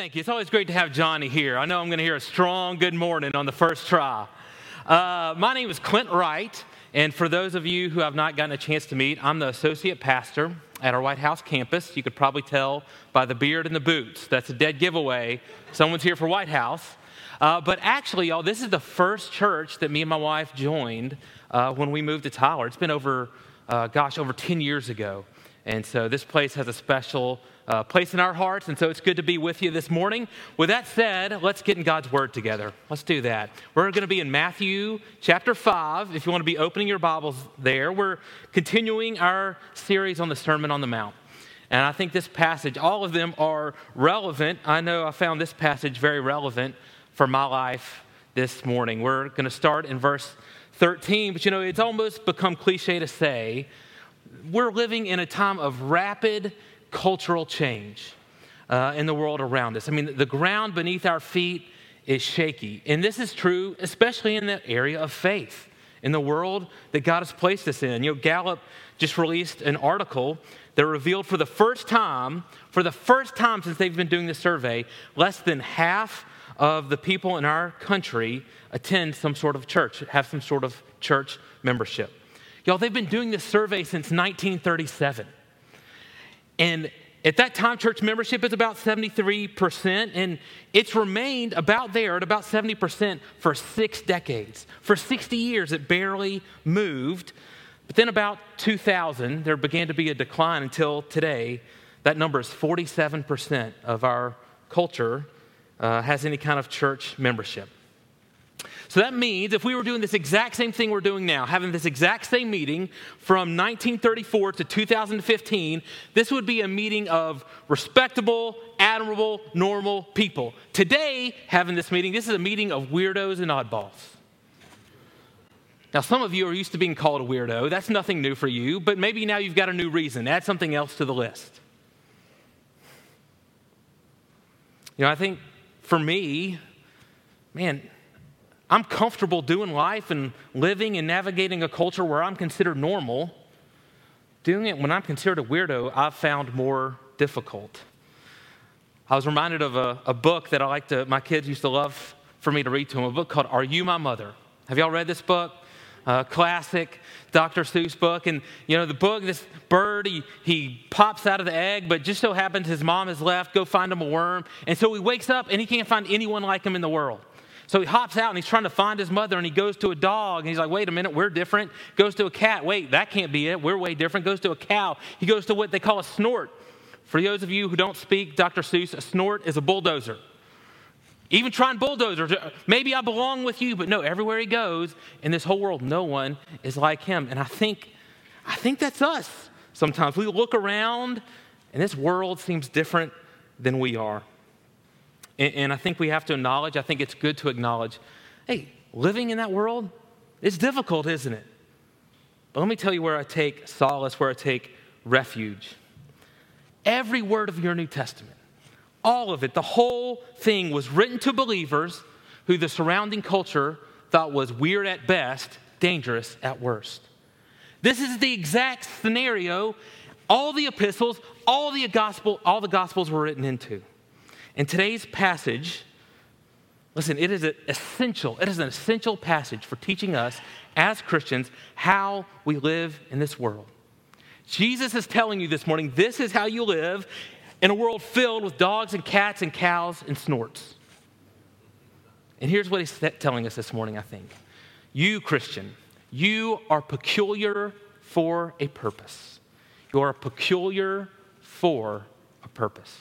Thank you. It's always great to have Johnny here. I know I'm going to hear a strong good morning on the first try. Uh, my name is Clint Wright, and for those of you who have not gotten a chance to meet, I'm the associate pastor at our White House campus. You could probably tell by the beard and the boots. That's a dead giveaway. Someone's here for White House. Uh, but actually, y'all, this is the first church that me and my wife joined uh, when we moved to Tyler. It's been over, uh, gosh, over 10 years ago. And so this place has a special uh, place in our hearts, and so it's good to be with you this morning. With that said, let's get in God's Word together. Let's do that. We're going to be in Matthew chapter 5. If you want to be opening your Bibles there, we're continuing our series on the Sermon on the Mount. And I think this passage, all of them are relevant. I know I found this passage very relevant for my life this morning. We're going to start in verse 13, but you know, it's almost become cliche to say we're living in a time of rapid cultural change uh, in the world around us. I mean, the ground beneath our feet is shaky. And this is true, especially in the area of faith, in the world that God has placed us in. You know, Gallup just released an article that revealed for the first time, for the first time since they've been doing this survey, less than half of the people in our country attend some sort of church, have some sort of church membership. Y'all, they've been doing this survey since 1937. And at that time, church membership is about 73%, and it's remained about there at about 70% for six decades. For 60 years, it barely moved. But then, about 2000, there began to be a decline until today. That number is 47% of our culture uh, has any kind of church membership. So that means if we were doing this exact same thing we're doing now, having this exact same meeting from 1934 to 2015, this would be a meeting of respectable, admirable, normal people. Today, having this meeting, this is a meeting of weirdos and oddballs. Now, some of you are used to being called a weirdo. That's nothing new for you, but maybe now you've got a new reason. Add something else to the list. You know, I think for me, man, I'm comfortable doing life and living and navigating a culture where I'm considered normal. Doing it when I'm considered a weirdo, I've found more difficult. I was reminded of a, a book that I like to, my kids used to love for me to read to them, a book called Are You My Mother? Have y'all read this book? Uh, classic Dr. Seuss book. And, you know, the book, this bird, he, he pops out of the egg, but just so happens his mom has left, go find him a worm. And so he wakes up and he can't find anyone like him in the world. So he hops out and he's trying to find his mother and he goes to a dog and he's like, wait a minute, we're different. Goes to a cat, wait, that can't be it. We're way different. Goes to a cow. He goes to what they call a snort. For those of you who don't speak Dr. Seuss, a snort is a bulldozer. Even trying bulldozers, maybe I belong with you, but no, everywhere he goes in this whole world, no one is like him. And I think, I think that's us. Sometimes we look around and this world seems different than we are. And, and I think we have to acknowledge, I think it's good to acknowledge, hey, living in that world, it's difficult, isn't it? But let me tell you where I take solace, where I take refuge. Every word of your New Testament, all of it, the whole thing was written to believers who the surrounding culture thought was weird at best, dangerous at worst. This is the exact scenario all the epistles, all the gospel, all the gospels were written into. In today's passage, listen, it is essential. It is an essential passage for teaching us as Christians how we live in this world. Jesus is telling you this morning this is how you live in a world filled with dogs and cats and cows and snorts. And here's what he's telling us this morning, I think. You, Christian, you are peculiar for a purpose. You are peculiar for a purpose.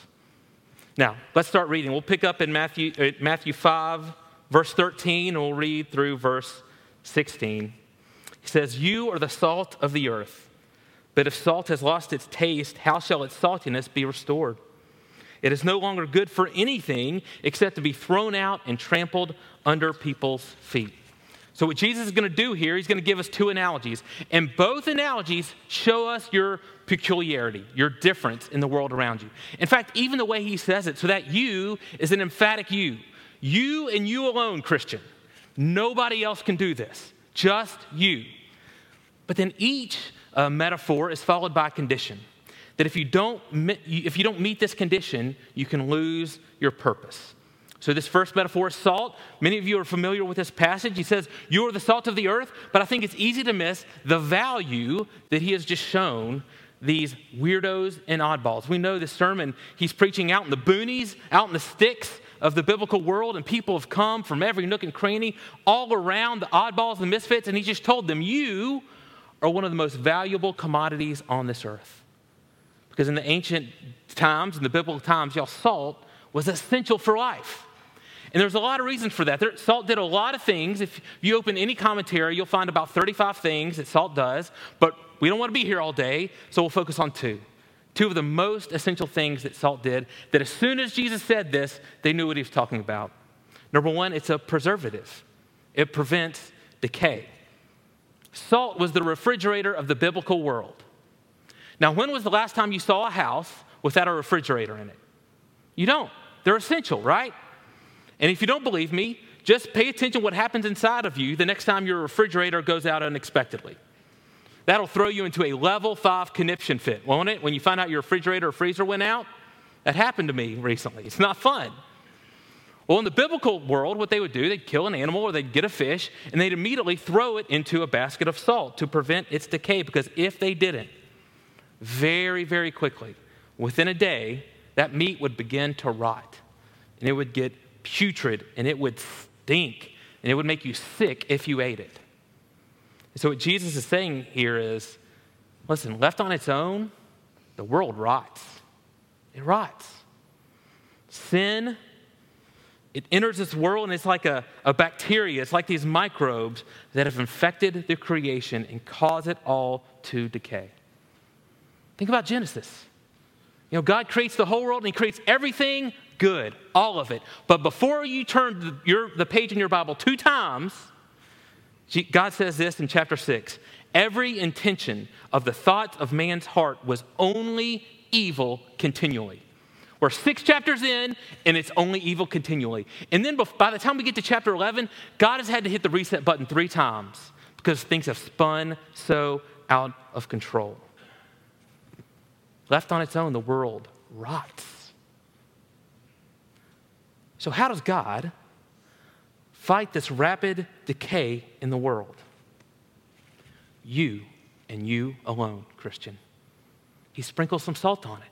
Now, let's start reading. We'll pick up in Matthew, uh, Matthew 5, verse 13, and we'll read through verse 16. He says, You are the salt of the earth. But if salt has lost its taste, how shall its saltiness be restored? It is no longer good for anything except to be thrown out and trampled under people's feet. So, what Jesus is going to do here, he's going to give us two analogies. And both analogies show us your peculiarity, your difference in the world around you. In fact, even the way he says it, so that you is an emphatic you. You and you alone, Christian. Nobody else can do this, just you. But then each uh, metaphor is followed by a condition. that if you don't, if you don't meet this condition, you can lose your purpose. So, this first metaphor is salt. Many of you are familiar with this passage. He says, You are the salt of the earth, but I think it's easy to miss the value that he has just shown these weirdos and oddballs. We know this sermon he's preaching out in the boonies, out in the sticks of the biblical world, and people have come from every nook and cranny all around the oddballs and misfits, and he just told them, You are one of the most valuable commodities on this earth. Because in the ancient times, in the biblical times, y'all, salt was essential for life. And there's a lot of reasons for that. There, salt did a lot of things. If you open any commentary, you'll find about 35 things that salt does, but we don't want to be here all day, so we'll focus on two. Two of the most essential things that salt did that as soon as Jesus said this, they knew what he was talking about. Number one, it's a preservative, it prevents decay. Salt was the refrigerator of the biblical world. Now, when was the last time you saw a house without a refrigerator in it? You don't. They're essential, right? And if you don't believe me, just pay attention what happens inside of you the next time your refrigerator goes out unexpectedly. That'll throw you into a level five conniption fit, won't it? When you find out your refrigerator or freezer went out? That happened to me recently. It's not fun. Well, in the biblical world, what they would do, they'd kill an animal or they'd get a fish and they'd immediately throw it into a basket of salt to prevent its decay. Because if they didn't, very, very quickly, within a day, that meat would begin to rot and it would get putrid and it would stink and it would make you sick if you ate it. So, what Jesus is saying here is listen, left on its own, the world rots. It rots. Sin, it enters this world and it's like a, a bacteria. It's like these microbes that have infected the creation and cause it all to decay. Think about Genesis. You know, God creates the whole world and He creates everything good, all of it. But before you turn the, your, the page in your Bible two times, God says this in chapter 6 Every intention of the thoughts of man's heart was only evil continually. We're six chapters in, and it's only evil continually. And then by the time we get to chapter 11, God has had to hit the reset button three times because things have spun so out of control. Left on its own, the world rots. So, how does God fight this rapid decay in the world? You and you alone, Christian. He sprinkles some salt on it.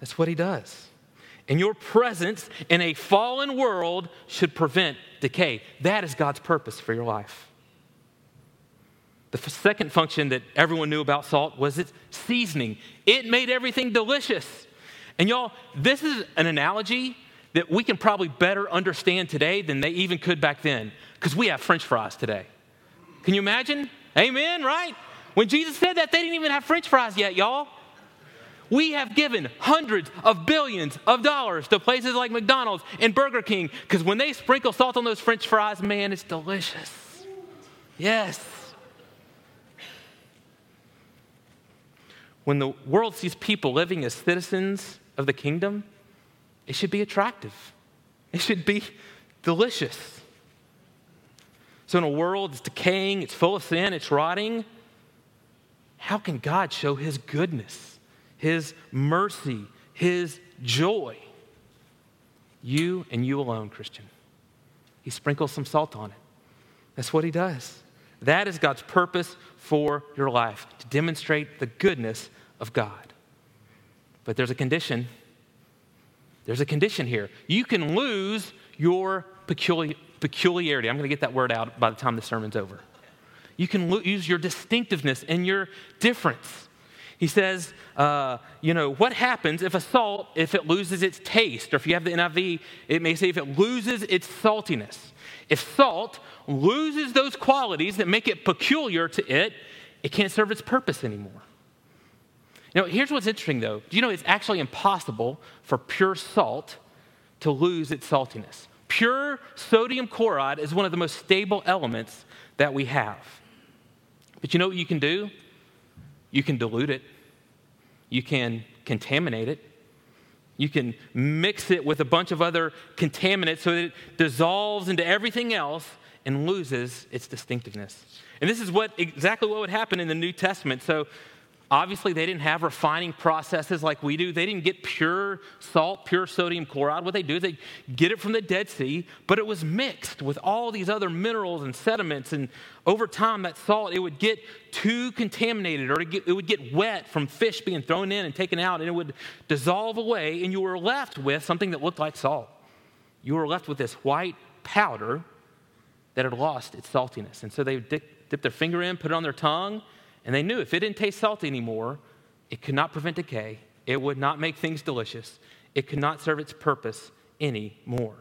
That's what he does. And your presence in a fallen world should prevent decay. That is God's purpose for your life. The second function that everyone knew about salt was its seasoning. It made everything delicious. And y'all, this is an analogy that we can probably better understand today than they even could back then because we have french fries today. Can you imagine? Amen, right? When Jesus said that, they didn't even have french fries yet, y'all. We have given hundreds of billions of dollars to places like McDonald's and Burger King because when they sprinkle salt on those french fries, man, it's delicious. Yes. When the world sees people living as citizens of the kingdom, it should be attractive, it should be delicious. So, in a world that's decaying, it's full of sin, it's rotting, how can God show His goodness, His mercy, His joy? You and you alone, Christian. He sprinkles some salt on it. That's what He does. That is God's purpose for your life, to demonstrate the goodness of God. But there's a condition there's a condition here. You can lose your peculiar, peculiarity. I'm going to get that word out by the time the sermon's over. You can lose your distinctiveness and your difference. He says, uh, you know, what happens if a salt, if it loses its taste? Or if you have the NIV, it may say if it loses its saltiness. If salt loses those qualities that make it peculiar to it, it can't serve its purpose anymore. Now, here's what's interesting though. Do you know it's actually impossible for pure salt to lose its saltiness? Pure sodium chloride is one of the most stable elements that we have. But you know what you can do? You can dilute it, you can contaminate it, you can mix it with a bunch of other contaminants so that it dissolves into everything else and loses its distinctiveness. And this is what exactly what would happen in the New Testament. So Obviously, they didn't have refining processes like we do. They didn't get pure salt, pure sodium chloride. What they do is they get it from the Dead Sea, but it was mixed with all these other minerals and sediments. And over time, that salt, it would get too contaminated or it would get wet from fish being thrown in and taken out, and it would dissolve away, and you were left with something that looked like salt. You were left with this white powder that had lost its saltiness. And so they would dip, dip their finger in, put it on their tongue, and they knew if it didn't taste salty anymore, it could not prevent decay, it would not make things delicious, it could not serve its purpose anymore.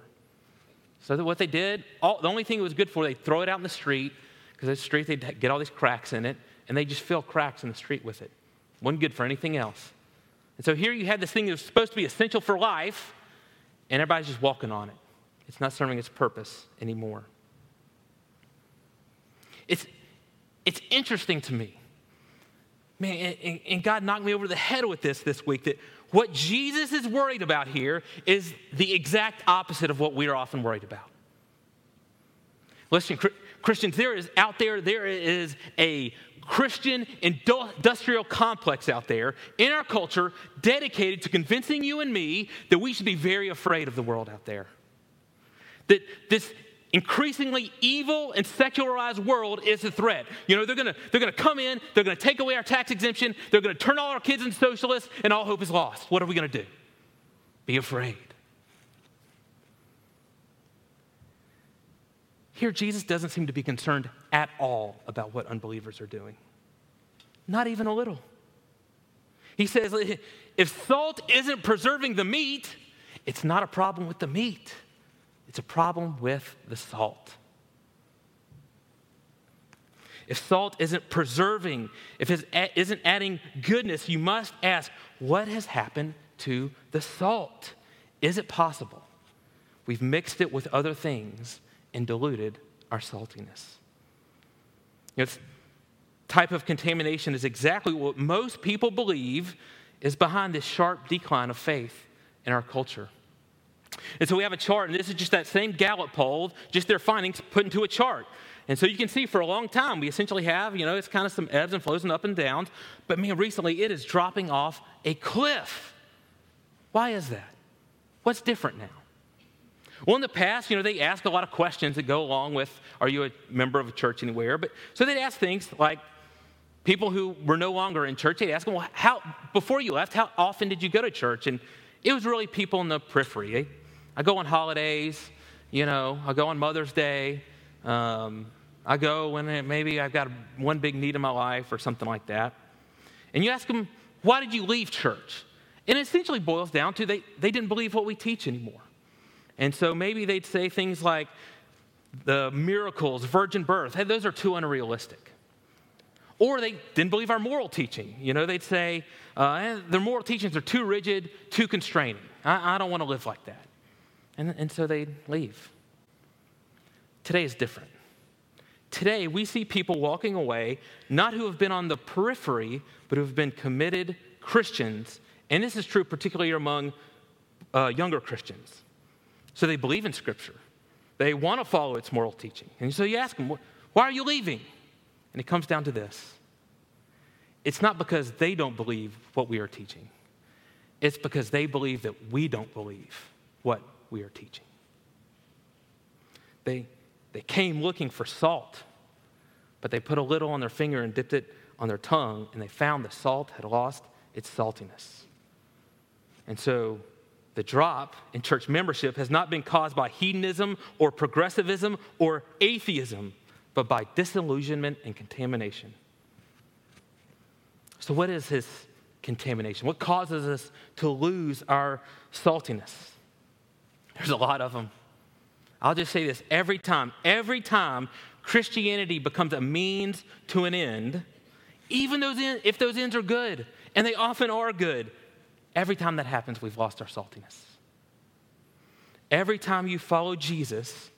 So what they did, all, the only thing it was good for, they'd throw it out in the street, because the street they'd get all these cracks in it, and they just fill cracks in the street with it. Wasn't good for anything else. And so here you had this thing that was supposed to be essential for life, and everybody's just walking on it. It's not serving its purpose anymore. It's, it's interesting to me Man, and, and God knocked me over the head with this this week that what Jesus is worried about here is the exact opposite of what we are often worried about. Listen, Christians, there is out there, there is a Christian industrial complex out there in our culture dedicated to convincing you and me that we should be very afraid of the world out there. That this increasingly evil and secularized world is a threat. You know, they're gonna, they're gonna come in, they're gonna take away our tax exemption, they're gonna turn all our kids into socialists, and all hope is lost. What are we gonna do? Be afraid. Here, Jesus doesn't seem to be concerned at all about what unbelievers are doing, not even a little. He says, if salt isn't preserving the meat, it's not a problem with the meat. It's a problem with the salt. If salt isn't preserving, if it isn't adding goodness, you must ask what has happened to the salt? Is it possible we've mixed it with other things and diluted our saltiness? This type of contamination is exactly what most people believe is behind this sharp decline of faith in our culture. And so we have a chart, and this is just that same Gallup poll, just their findings put into a chart. And so you can see for a long time, we essentially have, you know, it's kind of some ebbs and flows and up and downs. But man, recently it is dropping off a cliff. Why is that? What's different now? Well, in the past, you know, they ask a lot of questions that go along with are you a member of a church anywhere? But so they'd ask things like people who were no longer in church, they'd ask them, well, how, before you left, how often did you go to church? And it was really people in the periphery. I go on holidays, you know, I go on Mother's Day. Um, I go when maybe I've got one big need in my life or something like that. And you ask them, why did you leave church? And it essentially boils down to they, they didn't believe what we teach anymore. And so maybe they'd say things like the miracles, virgin birth, hey, those are too unrealistic. Or they didn't believe our moral teaching. You know, they'd say uh, eh, their moral teachings are too rigid, too constraining. I, I don't want to live like that. And, and so they leave. Today is different. Today, we see people walking away, not who have been on the periphery, but who have been committed Christians. And this is true particularly among uh, younger Christians. So they believe in Scripture, they want to follow its moral teaching. And so you ask them, why are you leaving? And it comes down to this it's not because they don't believe what we are teaching, it's because they believe that we don't believe what we are teaching. They, they came looking for salt, but they put a little on their finger and dipped it on their tongue, and they found the salt had lost its saltiness. And so the drop in church membership has not been caused by hedonism or progressivism or atheism, but by disillusionment and contamination. So, what is his contamination? What causes us to lose our saltiness? There's a lot of them. I'll just say this every time, every time Christianity becomes a means to an end, even those in, if those ends are good, and they often are good, every time that happens, we've lost our saltiness. Every time you follow Jesus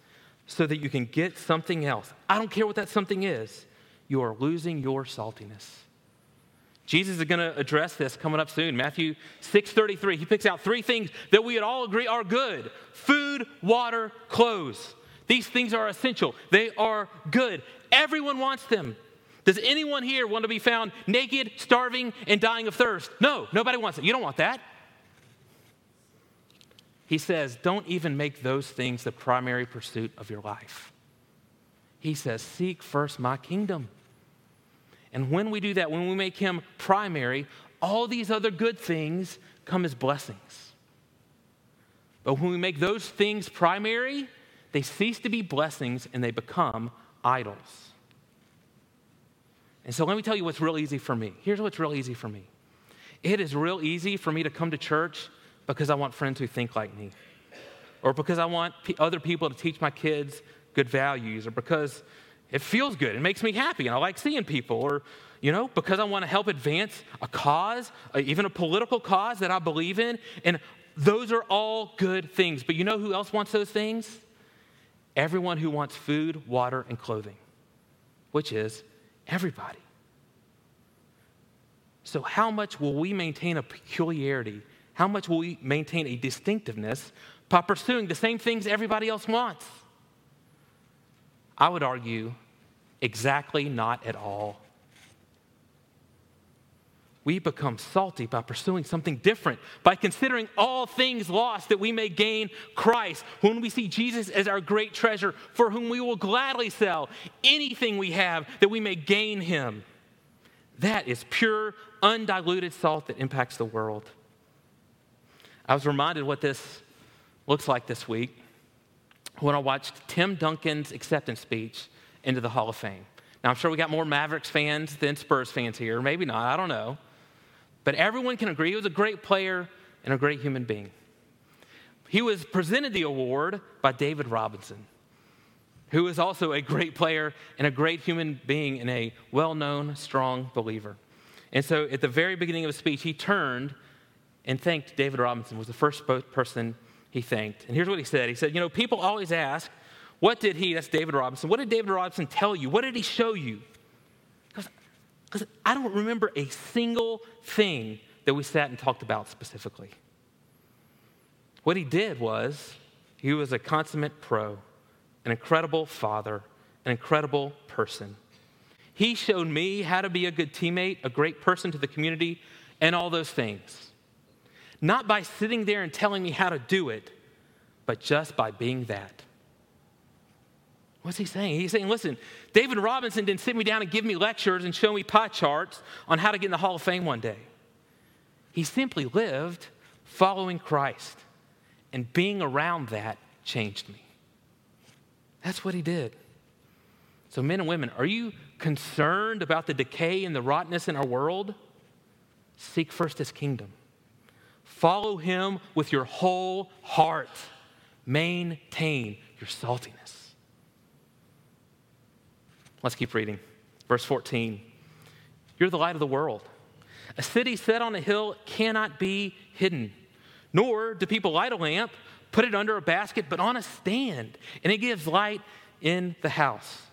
so that you can get something else, I don't care what that something is, you are losing your saltiness. Jesus is going to address this coming up soon. Matthew 6:33. He picks out three things that we would all agree are good: food, water, clothes. These things are essential. They are good. Everyone wants them. Does anyone here want to be found naked, starving, and dying of thirst? No, nobody wants it. You don't want that. He says, don't even make those things the primary pursuit of your life. He says, seek first my kingdom. And when we do that, when we make him primary, all these other good things come as blessings. But when we make those things primary, they cease to be blessings and they become idols. And so let me tell you what's real easy for me. Here's what's real easy for me it is real easy for me to come to church because I want friends who think like me, or because I want other people to teach my kids good values, or because it feels good, it makes me happy, and I like seeing people, or you know, because I want to help advance a cause, even a political cause that I believe in. And those are all good things. But you know who else wants those things? Everyone who wants food, water, and clothing, which is everybody. So, how much will we maintain a peculiarity? How much will we maintain a distinctiveness by pursuing the same things everybody else wants? I would argue exactly not at all we become salty by pursuing something different, by considering all things lost that we may gain Christ. When we see Jesus as our great treasure, for whom we will gladly sell anything we have that we may gain him. That is pure, undiluted salt that impacts the world. I was reminded what this looks like this week when I watched Tim Duncan's acceptance speech into the Hall of Fame. Now, I'm sure we got more Mavericks fans than Spurs fans here. Maybe not, I don't know. But everyone can agree he was a great player and a great human being. He was presented the award by David Robinson, who is also a great player and a great human being and a well known, strong believer. And so at the very beginning of his speech, he turned and thanked David Robinson, was the first person he thanked. And here's what he said He said, You know, people always ask, what did he, that's David Robinson, what did David Robinson tell you? What did he show you? Because I don't remember a single thing that we sat and talked about specifically. What he did was, he was a consummate pro, an incredible father, an incredible person. He showed me how to be a good teammate, a great person to the community, and all those things. Not by sitting there and telling me how to do it, but just by being that. What's he saying? He's saying, listen, David Robinson didn't sit me down and give me lectures and show me pie charts on how to get in the Hall of Fame one day. He simply lived following Christ, and being around that changed me. That's what he did. So, men and women, are you concerned about the decay and the rottenness in our world? Seek first his kingdom. Follow him with your whole heart. Maintain your saltiness. Let's keep reading. Verse 14 You're the light of the world. A city set on a hill cannot be hidden, nor do people light a lamp, put it under a basket, but on a stand, and it gives light in the house,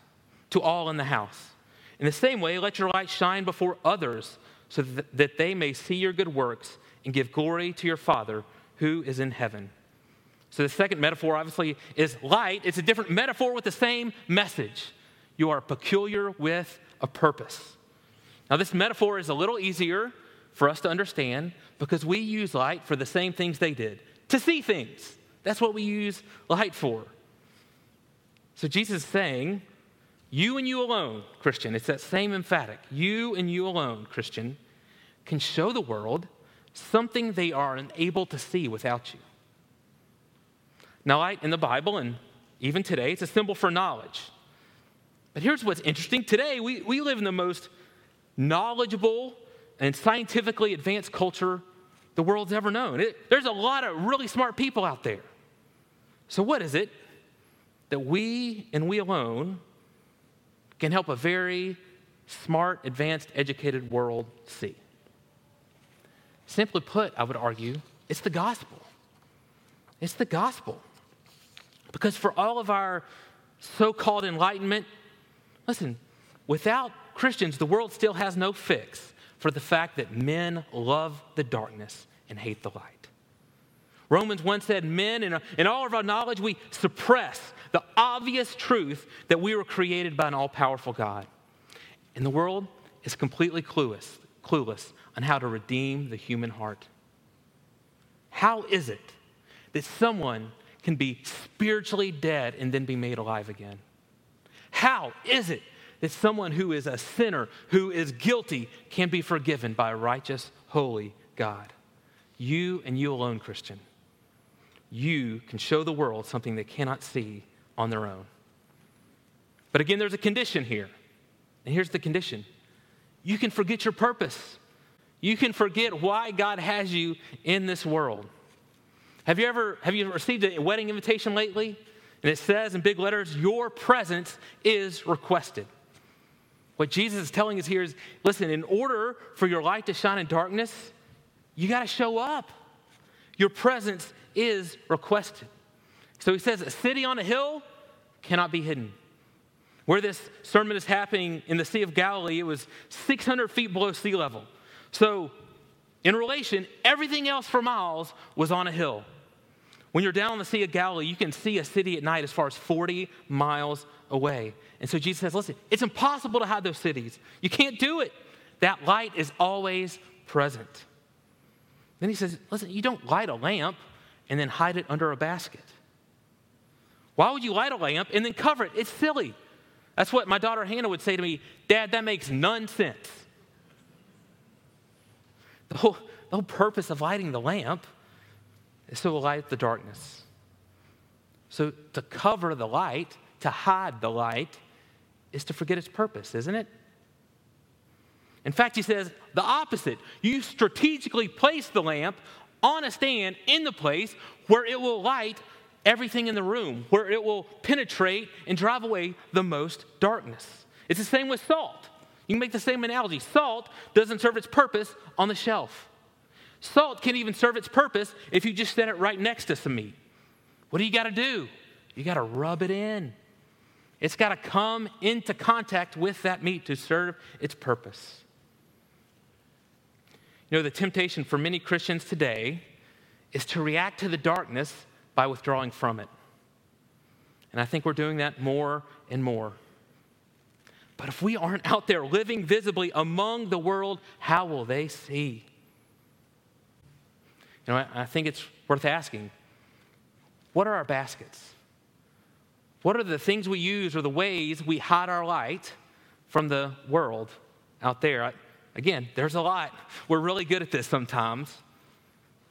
to all in the house. In the same way, let your light shine before others, so that they may see your good works and give glory to your Father who is in heaven. So, the second metaphor, obviously, is light. It's a different metaphor with the same message. You are peculiar with a purpose. Now, this metaphor is a little easier for us to understand because we use light for the same things they did to see things. That's what we use light for. So, Jesus is saying, You and you alone, Christian, it's that same emphatic. You and you alone, Christian, can show the world something they are unable to see without you. Now, light in the Bible and even today, it's a symbol for knowledge. But here's what's interesting today, we, we live in the most knowledgeable and scientifically advanced culture the world's ever known. It, there's a lot of really smart people out there. So, what is it that we and we alone can help a very smart, advanced, educated world see? Simply put, I would argue, it's the gospel. It's the gospel. Because for all of our so called enlightenment, Listen, without Christians, the world still has no fix for the fact that men love the darkness and hate the light. Romans 1 said, Men, in, in all of our knowledge, we suppress the obvious truth that we were created by an all powerful God. And the world is completely clueless, clueless on how to redeem the human heart. How is it that someone can be spiritually dead and then be made alive again? How is it that someone who is a sinner, who is guilty, can be forgiven by a righteous, holy God? You and you alone, Christian. You can show the world something they cannot see on their own. But again, there's a condition here. And here's the condition you can forget your purpose. You can forget why God has you in this world. Have you ever have you received a wedding invitation lately? And it says in big letters, Your presence is requested. What Jesus is telling us here is listen, in order for your light to shine in darkness, you got to show up. Your presence is requested. So he says, A city on a hill cannot be hidden. Where this sermon is happening in the Sea of Galilee, it was 600 feet below sea level. So, in relation, everything else for miles was on a hill. When you're down on the Sea of Galilee, you can see a city at night as far as 40 miles away. And so Jesus says, listen, it's impossible to hide those cities. You can't do it. That light is always present. Then he says, listen, you don't light a lamp and then hide it under a basket. Why would you light a lamp and then cover it? It's silly. That's what my daughter Hannah would say to me Dad, that makes none sense. The whole, the whole purpose of lighting the lamp is to light the darkness. So to cover the light, to hide the light, is to forget its purpose, isn't it? In fact, he says the opposite. You strategically place the lamp on a stand in the place where it will light everything in the room, where it will penetrate and drive away the most darkness. It's the same with salt. You can make the same analogy. Salt doesn't serve its purpose on the shelf. Salt can't even serve its purpose if you just set it right next to some meat. What do you got to do? You got to rub it in. It's got to come into contact with that meat to serve its purpose. You know, the temptation for many Christians today is to react to the darkness by withdrawing from it. And I think we're doing that more and more. But if we aren't out there living visibly among the world, how will they see? You know, I, think it's worth asking what are our baskets? What are the things we use or the ways we hide our light from the world out there? I, again, there's a lot. We're really good at this sometimes.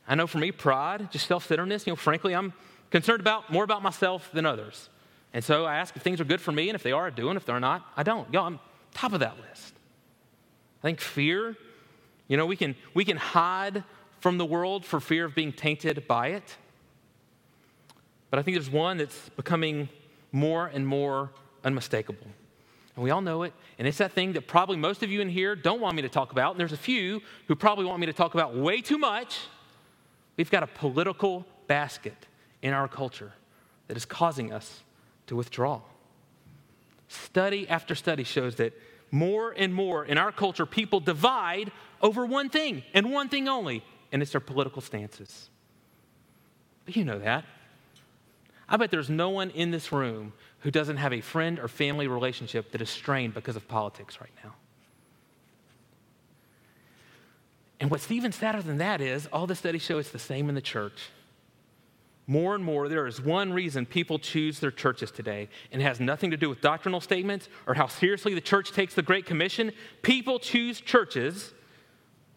I know for me, pride, just self centeredness, you know, frankly, I'm concerned about more about myself than others. And so I ask if things are good for me, and if they are, I do, and if they're not, I don't. Y'all, I'm top of that list. I think fear, you know, we can, we can hide from the world for fear of being tainted by it. But I think there's one that's becoming more and more unmistakable. And we all know it. And it's that thing that probably most of you in here don't want me to talk about. And there's a few who probably want me to talk about way too much. We've got a political basket in our culture that is causing us to withdraw. Study after study shows that more and more in our culture, people divide over one thing and one thing only, and it's their political stances. But you know that. I bet there's no one in this room who doesn't have a friend or family relationship that is strained because of politics right now. And what's even sadder than that is all the studies show it's the same in the church. More and more, there is one reason people choose their churches today, and it has nothing to do with doctrinal statements or how seriously the church takes the Great Commission. People choose churches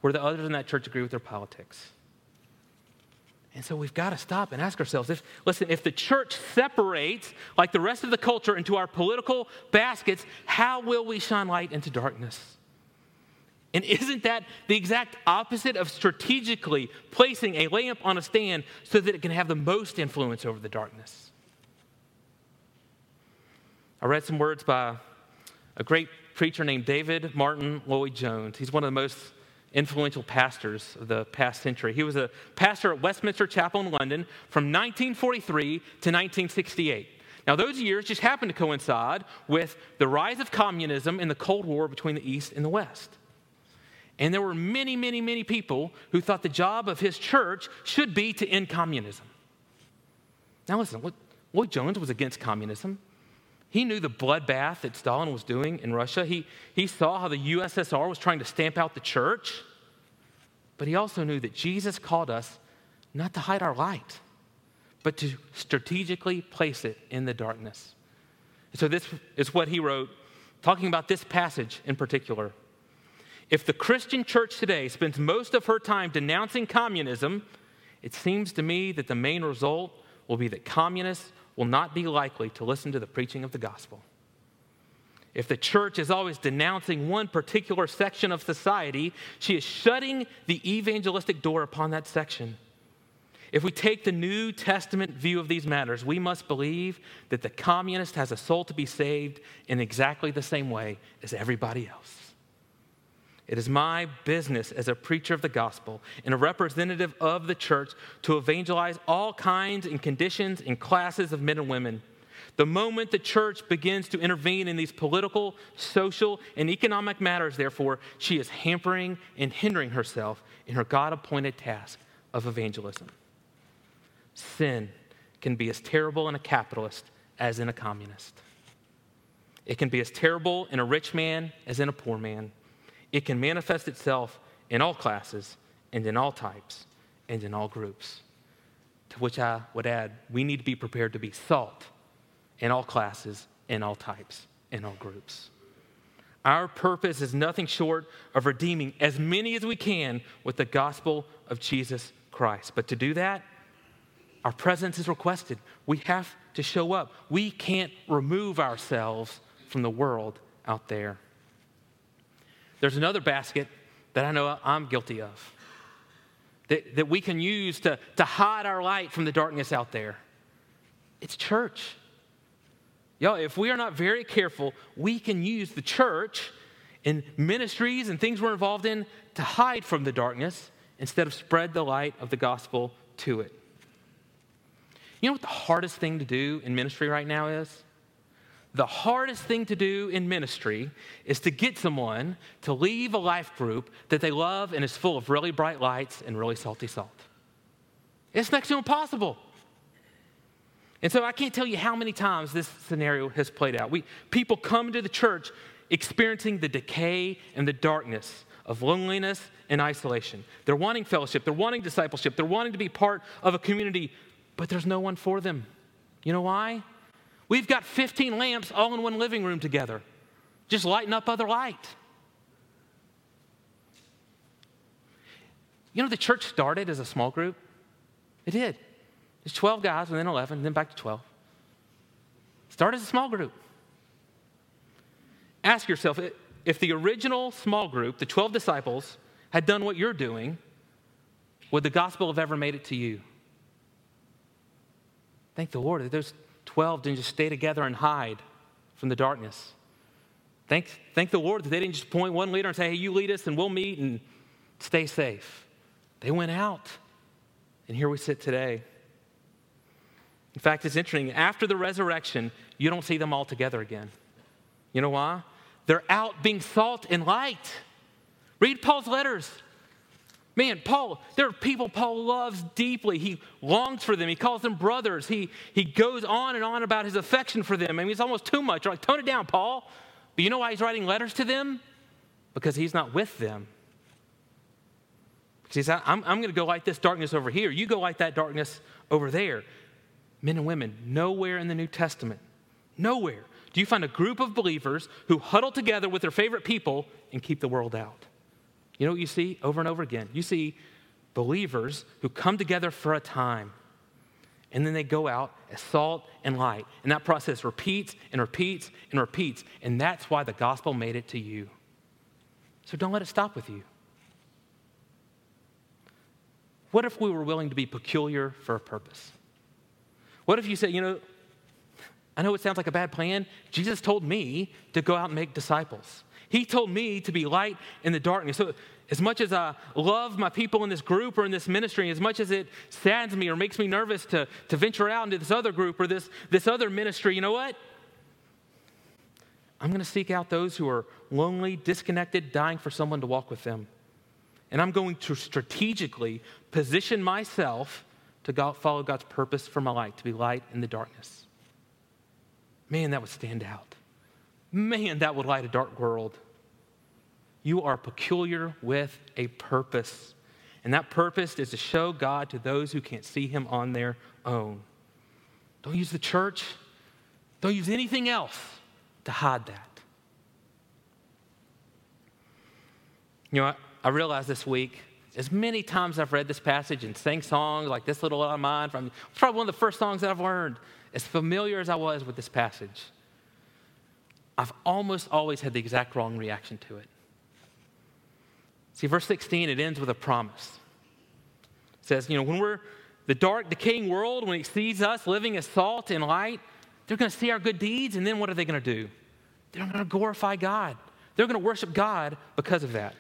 where the others in that church agree with their politics. And so we've got to stop and ask ourselves if, listen, if the church separates like the rest of the culture into our political baskets, how will we shine light into darkness? And isn't that the exact opposite of strategically placing a lamp on a stand so that it can have the most influence over the darkness? I read some words by a great preacher named David Martyn Lloyd Jones. He's one of the most influential pastors of the past century. He was a pastor at Westminster Chapel in London from 1943 to 1968. Now, those years just happened to coincide with the rise of communism and the Cold War between the East and the West. And there were many, many, many people who thought the job of his church should be to end communism. Now, listen, Lloyd Jones was against communism. He knew the bloodbath that Stalin was doing in Russia. He, he saw how the USSR was trying to stamp out the church. But he also knew that Jesus called us not to hide our light, but to strategically place it in the darkness. So, this is what he wrote, talking about this passage in particular. If the Christian church today spends most of her time denouncing communism, it seems to me that the main result will be that communists will not be likely to listen to the preaching of the gospel. If the church is always denouncing one particular section of society, she is shutting the evangelistic door upon that section. If we take the New Testament view of these matters, we must believe that the communist has a soul to be saved in exactly the same way as everybody else. It is my business as a preacher of the gospel and a representative of the church to evangelize all kinds and conditions and classes of men and women. The moment the church begins to intervene in these political, social, and economic matters, therefore, she is hampering and hindering herself in her God appointed task of evangelism. Sin can be as terrible in a capitalist as in a communist. It can be as terrible in a rich man as in a poor man. It can manifest itself in all classes and in all types and in all groups. To which I would add, we need to be prepared to be salt in all classes, in all types, in all groups. Our purpose is nothing short of redeeming as many as we can with the gospel of Jesus Christ. But to do that, our presence is requested. We have to show up. We can't remove ourselves from the world out there. There's another basket that I know I'm guilty of that, that we can use to, to hide our light from the darkness out there. It's church. Y'all, if we are not very careful, we can use the church and ministries and things we're involved in to hide from the darkness instead of spread the light of the gospel to it. You know what the hardest thing to do in ministry right now is? The hardest thing to do in ministry is to get someone to leave a life group that they love and is full of really bright lights and really salty salt. It's next to impossible. And so I can't tell you how many times this scenario has played out. We, people come to the church experiencing the decay and the darkness of loneliness and isolation. They're wanting fellowship, they're wanting discipleship, they're wanting to be part of a community, but there's no one for them. You know why? We've got 15 lamps all in one living room together, just lighting up other light. You know, the church started as a small group. It did. It's 12 guys, and then 11, and then back to 12. Started as a small group. Ask yourself if the original small group, the 12 disciples, had done what you're doing, would the gospel have ever made it to you? Thank the Lord that those 12 didn't just stay together and hide from the darkness. Thank, thank the Lord that they didn't just point one leader and say, hey, you lead us and we'll meet and stay safe. They went out. And here we sit today. In fact, it's interesting. After the resurrection, you don't see them all together again. You know why? They're out being salt and light. Read Paul's letters. Man, Paul, there are people Paul loves deeply. He longs for them. He calls them brothers. He, he goes on and on about his affection for them. I mean, it's almost too much. You're like, tone it down, Paul. But you know why he's writing letters to them? Because he's not with them. He says, I'm, I'm going to go light this darkness over here. You go light that darkness over there. Men and women, nowhere in the New Testament, nowhere do you find a group of believers who huddle together with their favorite people and keep the world out. You know what you see over and over again? You see believers who come together for a time and then they go out as salt and light. And that process repeats and repeats and repeats. And that's why the gospel made it to you. So don't let it stop with you. What if we were willing to be peculiar for a purpose? What if you said, you know, I know it sounds like a bad plan. Jesus told me to go out and make disciples. He told me to be light in the darkness. So, as much as I love my people in this group or in this ministry, as much as it saddens me or makes me nervous to, to venture out into this other group or this, this other ministry, you know what? I'm going to seek out those who are lonely, disconnected, dying for someone to walk with them. And I'm going to strategically position myself to follow God's purpose for my life, to be light in the darkness. man, that would stand out. Man, that would light a dark world. You are peculiar with a purpose. And that purpose is to show God to those who can't see Him on their own. Don't use the church, don't use anything else to hide that. You know, I, I realized this week, as many times I've read this passage and sang songs like this little one of mine from probably one of the first songs that I've learned, as familiar as I was with this passage, I've almost always had the exact wrong reaction to it. See, verse 16, it ends with a promise. It says, you know, when we're the dark, decaying world, when it sees us living as salt and light, they're going to see our good deeds, and then what are they going to do? They're going to glorify God. They're going to worship God because of that.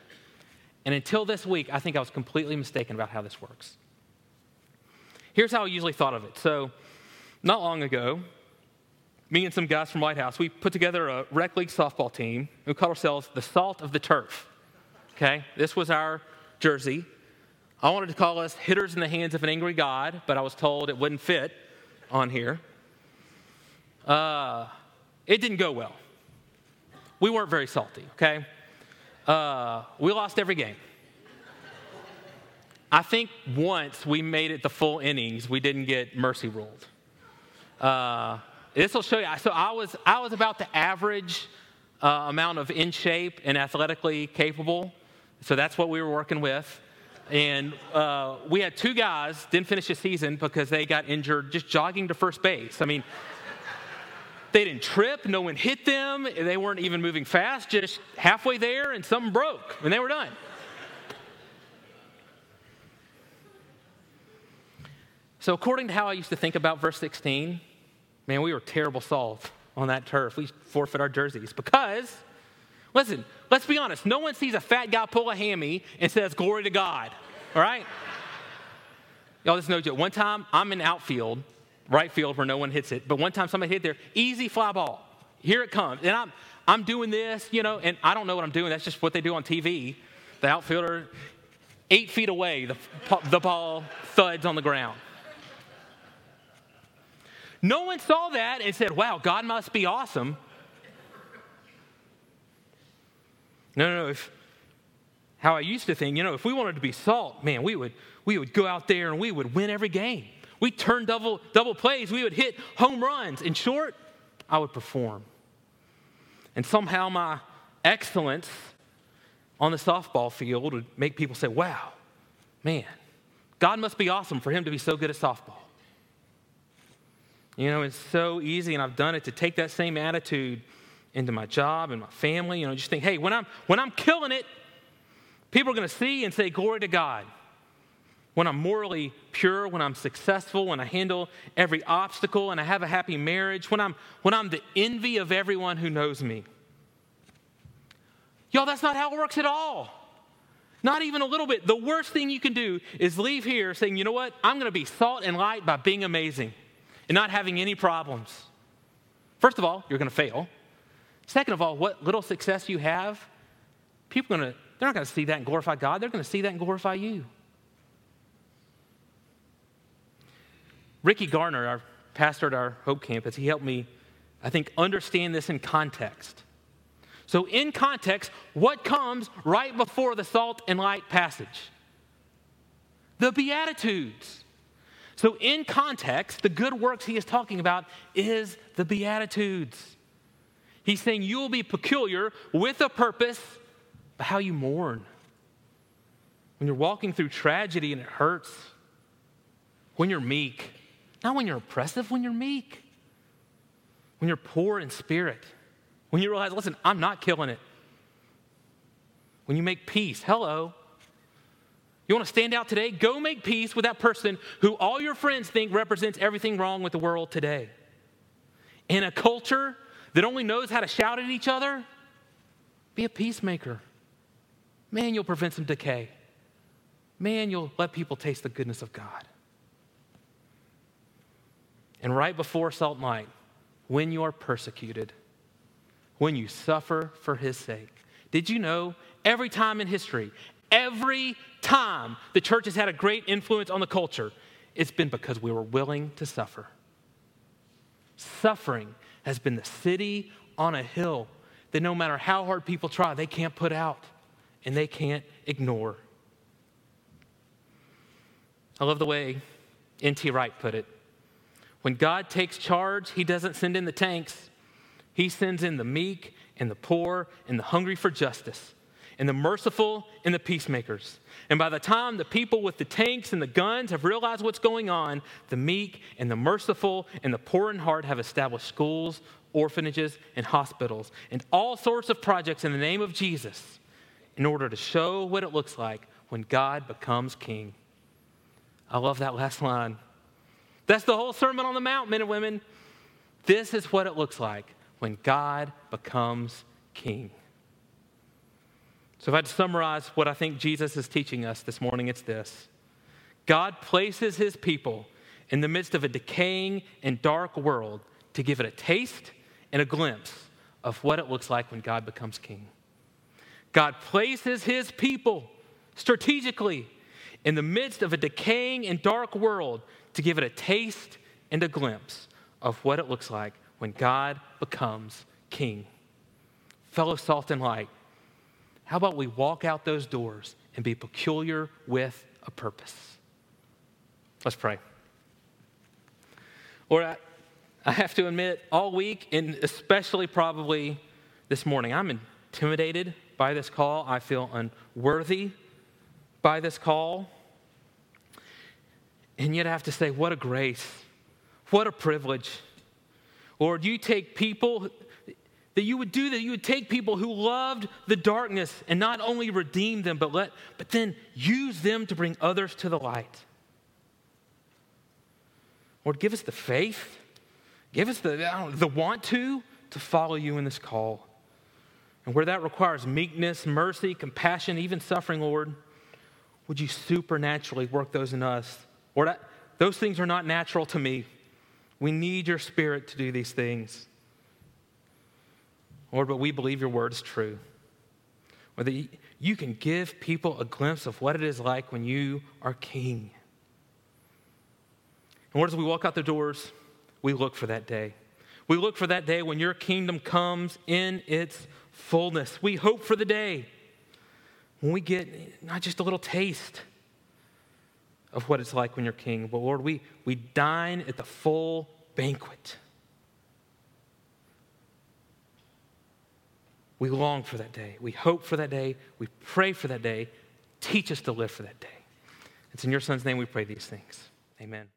And until this week, I think I was completely mistaken about how this works. Here's how I usually thought of it. So, not long ago, me and some guys from Lighthouse, we put together a rec league softball team. We called ourselves the Salt of the Turf. Okay, this was our jersey. I wanted to call us hitters in the hands of an angry God, but I was told it wouldn't fit on here. Uh, it didn't go well. We weren't very salty, okay? Uh, we lost every game. I think once we made it the full innings, we didn't get mercy ruled. Uh, this will show you. So I was, I was about the average uh, amount of in shape and athletically capable. So that's what we were working with. And uh, we had two guys didn't finish the season because they got injured just jogging to first base. I mean, they didn't trip, no one hit them, they weren't even moving fast, just halfway there and something broke and they were done. So, according to how I used to think about verse 16, man, we were terrible salt on that turf. We forfeit our jerseys because, listen, let's be honest, no one sees a fat guy pull a hammy and says, Glory to God, all right? Y'all, this is no joke. One time, I'm in outfield right field where no one hits it. But one time somebody hit there, easy fly ball. Here it comes. And I'm, I'm doing this, you know, and I don't know what I'm doing. That's just what they do on TV. The outfielder, eight feet away, the, the ball thuds on the ground. No one saw that and said, wow, God must be awesome. No, no, no. If, how I used to think, you know, if we wanted to be salt, man, we would, we would go out there and we would win every game. We turn double, double plays. We would hit home runs. In short, I would perform. And somehow my excellence on the softball field would make people say, wow, man, God must be awesome for him to be so good at softball. You know, it's so easy, and I've done it to take that same attitude into my job and my family. You know, just think, hey, when I'm when I'm killing it, people are going to see and say, glory to God when I'm morally pure, when I'm successful, when I handle every obstacle and I have a happy marriage, when I'm, when I'm the envy of everyone who knows me. Y'all, that's not how it works at all. Not even a little bit. The worst thing you can do is leave here saying, you know what? I'm going to be salt and light by being amazing and not having any problems. First of all, you're going to fail. Second of all, what little success you have, people are to, they're not to see that and glorify God. They're to see that and glorify you. Ricky Garner, our pastor at our Hope campus, he helped me, I think, understand this in context. So, in context, what comes right before the salt and light passage? The Beatitudes. So, in context, the good works he is talking about is the Beatitudes. He's saying you will be peculiar with a purpose, but how you mourn. When you're walking through tragedy and it hurts, when you're meek, not when you're oppressive, when you're meek. When you're poor in spirit. When you realize, listen, I'm not killing it. When you make peace, hello. You want to stand out today? Go make peace with that person who all your friends think represents everything wrong with the world today. In a culture that only knows how to shout at each other, be a peacemaker. Man, you'll prevent some decay. Man, you'll let people taste the goodness of God. And right before Salt Night, when you are persecuted, when you suffer for his sake. Did you know every time in history, every time the church has had a great influence on the culture, it's been because we were willing to suffer. Suffering has been the city on a hill that no matter how hard people try, they can't put out and they can't ignore. I love the way N.T. Wright put it. When God takes charge, he doesn't send in the tanks, he sends in the meek and the poor and the hungry for justice and the merciful and the peacemakers. And by the time the people with the tanks and the guns have realized what's going on, the meek and the merciful and the poor in heart have established schools, orphanages, and hospitals, and all sorts of projects in the name of Jesus in order to show what it looks like when God becomes king. I love that last line. That's the whole Sermon on the Mount, men and women. This is what it looks like when God becomes king. So, if I had to summarize what I think Jesus is teaching us this morning, it's this God places his people in the midst of a decaying and dark world to give it a taste and a glimpse of what it looks like when God becomes king. God places his people strategically in the midst of a decaying and dark world to give it a taste and a glimpse of what it looks like when God becomes king. Fellow salt and light, how about we walk out those doors and be peculiar with a purpose? Let's pray. Lord, I, I have to admit, all week, and especially probably this morning, I'm intimidated by this call. I feel unworthy by this call. And yet I have to say, what a grace, what a privilege. Lord, you take people that you would do that. You would take people who loved the darkness and not only redeem them but let but then use them to bring others to the light. Lord give us the faith. Give us the, the want to to follow you in this call. And where that requires meekness mercy compassion even suffering lord would you supernaturally work those in us? Lord I, those things are not natural to me. We need your spirit to do these things Lord, but we believe your word is true. Whether you can give people a glimpse of what it is like when you are king. And Lord, as we walk out the doors, we look for that day. We look for that day when your kingdom comes in its fullness. We hope for the day when we get not just a little taste of what it's like when you're king, but Lord, we, we dine at the full banquet. We long for that day. We hope for that day. We pray for that day. Teach us to live for that day. It's in your son's name we pray these things. Amen.